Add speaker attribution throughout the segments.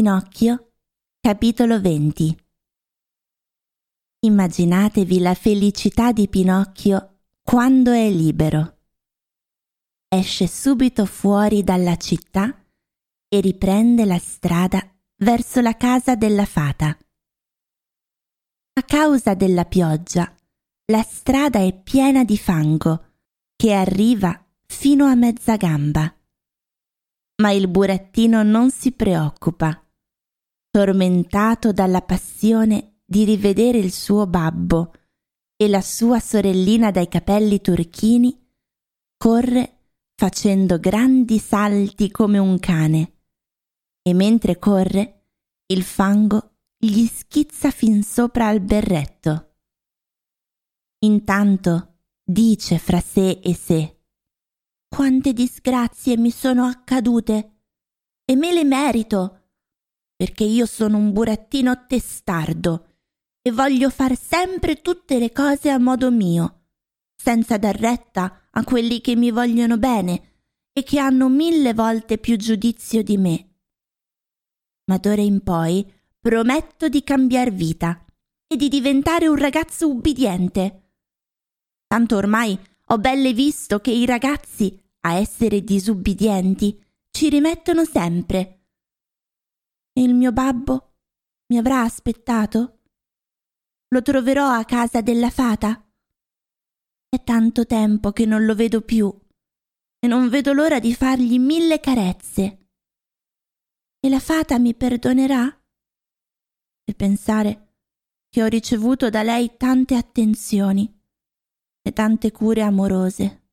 Speaker 1: Pinocchio, capitolo 20 Immaginatevi la felicità di Pinocchio quando è libero. Esce subito fuori dalla città e riprende la strada verso la casa della fata. A causa della pioggia, la strada è piena di fango che arriva fino a mezza gamba. Ma il burattino non si preoccupa. Tormentato dalla passione di rivedere il suo babbo e la sua sorellina dai capelli turchini, corre facendo grandi salti come un cane. E mentre corre, il fango gli schizza fin sopra al berretto. Intanto dice fra sé e sé quante disgrazie mi sono accadute e me le merito, perché io sono un burattino testardo e voglio far sempre tutte le cose a modo mio, senza dar retta a quelli che mi vogliono bene e che hanno mille volte più giudizio di me. Ma d'ora in poi prometto di cambiar vita e di diventare un ragazzo ubbidiente. Tanto ormai ho belle visto che i ragazzi, a essere disubbidienti, ci rimettono sempre. E il mio babbo mi avrà aspettato? Lo troverò a casa della fata? È tanto tempo che non lo vedo più e non vedo l'ora di fargli mille carezze. E la fata mi perdonerà? E pensare che ho ricevuto da lei tante attenzioni e tante cure amorose.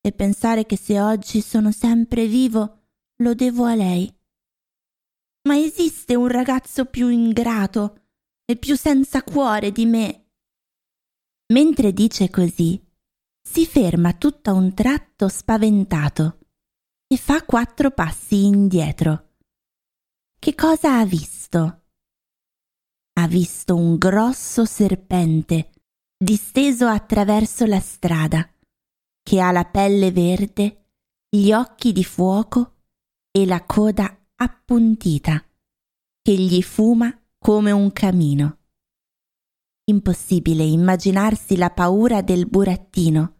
Speaker 1: E pensare che se oggi sono sempre vivo, lo devo a lei. Ma esiste un ragazzo più ingrato e più senza cuore di me? Mentre dice così, si ferma tutto a un tratto spaventato e fa quattro passi indietro. Che cosa ha visto? Ha visto un grosso serpente disteso attraverso la strada, che ha la pelle verde, gli occhi di fuoco e la coda appuntita, che gli fuma come un camino. Impossibile immaginarsi la paura del burattino,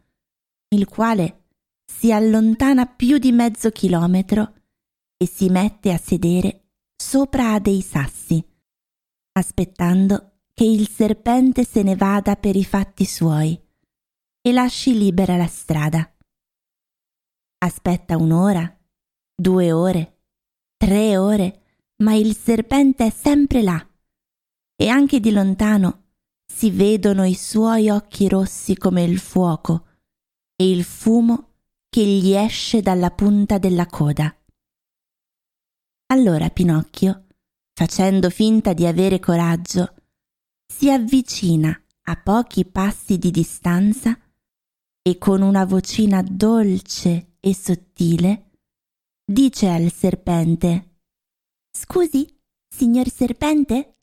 Speaker 1: il quale si allontana più di mezzo chilometro e si mette a sedere sopra a dei sassi, aspettando che il serpente se ne vada per i fatti suoi e lasci libera la strada. Aspetta un'ora, due ore, tre ore, ma il serpente è sempre là e anche di lontano si vedono i suoi occhi rossi come il fuoco e il fumo che gli esce dalla punta della coda. Allora Pinocchio, facendo finta di avere coraggio, si avvicina a pochi passi di distanza e con una vocina dolce e sottile dice al serpente Scusi, signor serpente?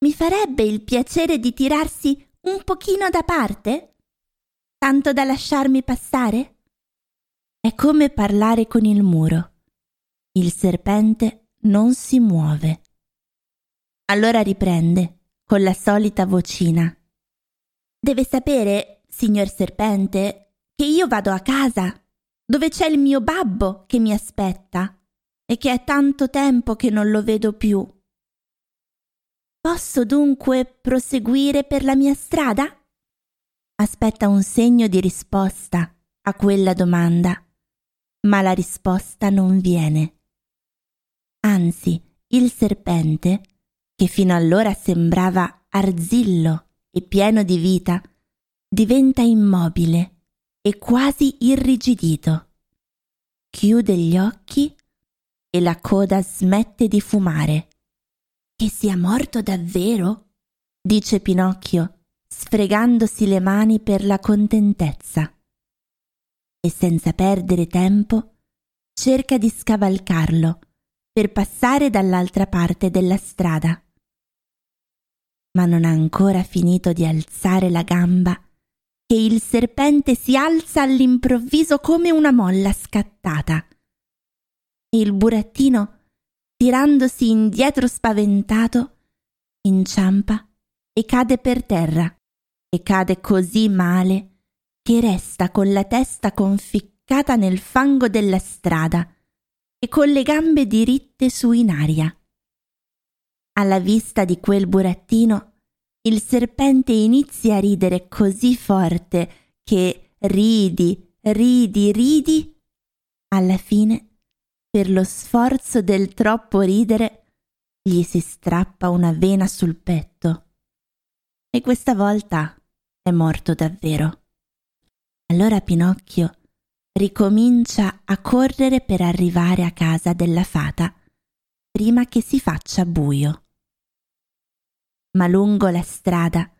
Speaker 1: Mi farebbe il piacere di tirarsi un pochino da parte? Tanto da lasciarmi passare? È come parlare con il muro. Il serpente non si muove. Allora riprende con la solita vocina. Deve sapere, signor serpente, che io vado a casa, dove c'è il mio babbo che mi aspetta e che è tanto tempo che non lo vedo più. Posso dunque proseguire per la mia strada? Aspetta un segno di risposta a quella domanda, ma la risposta non viene. Anzi, il serpente che fino allora sembrava arzillo e pieno di vita, diventa immobile e quasi irrigidito. Chiude gli occhi e la coda smette di fumare. Che sia morto davvero? dice Pinocchio, sfregandosi le mani per la contentezza. E senza perdere tempo cerca di scavalcarlo per passare dall'altra parte della strada ma non ha ancora finito di alzare la gamba che il serpente si alza all'improvviso come una molla scattata. E il burattino tirandosi indietro spaventato, inciampa e cade per terra, e cade così male che resta con la testa conficcata nel fango della strada e con le gambe diritte su in aria. Alla vista di quel burattino, il serpente inizia a ridere così forte che ridi, ridi, ridi. Alla fine, per lo sforzo del troppo ridere, gli si strappa una vena sul petto. E questa volta è morto davvero. Allora Pinocchio ricomincia a correre per arrivare a casa della fata prima che si faccia buio. Ma lungo la strada,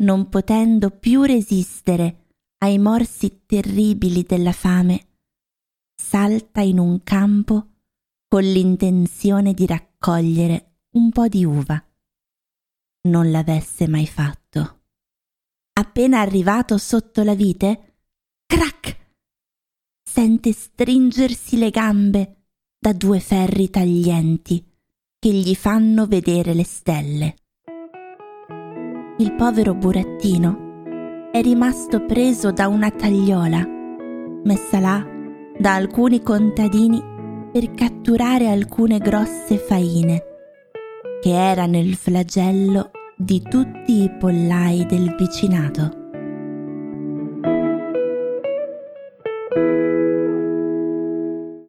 Speaker 1: non potendo più resistere ai morsi terribili della fame, salta in un campo con l'intenzione di raccogliere un po' di uva. Non l'avesse mai fatto. Appena arrivato sotto la vite, crac! Sente stringersi le gambe da due ferri taglienti che gli fanno vedere le stelle. Il povero burattino è rimasto preso da una tagliola messa là da alcuni contadini per catturare alcune grosse faine che era nel flagello di tutti i pollai del vicinato.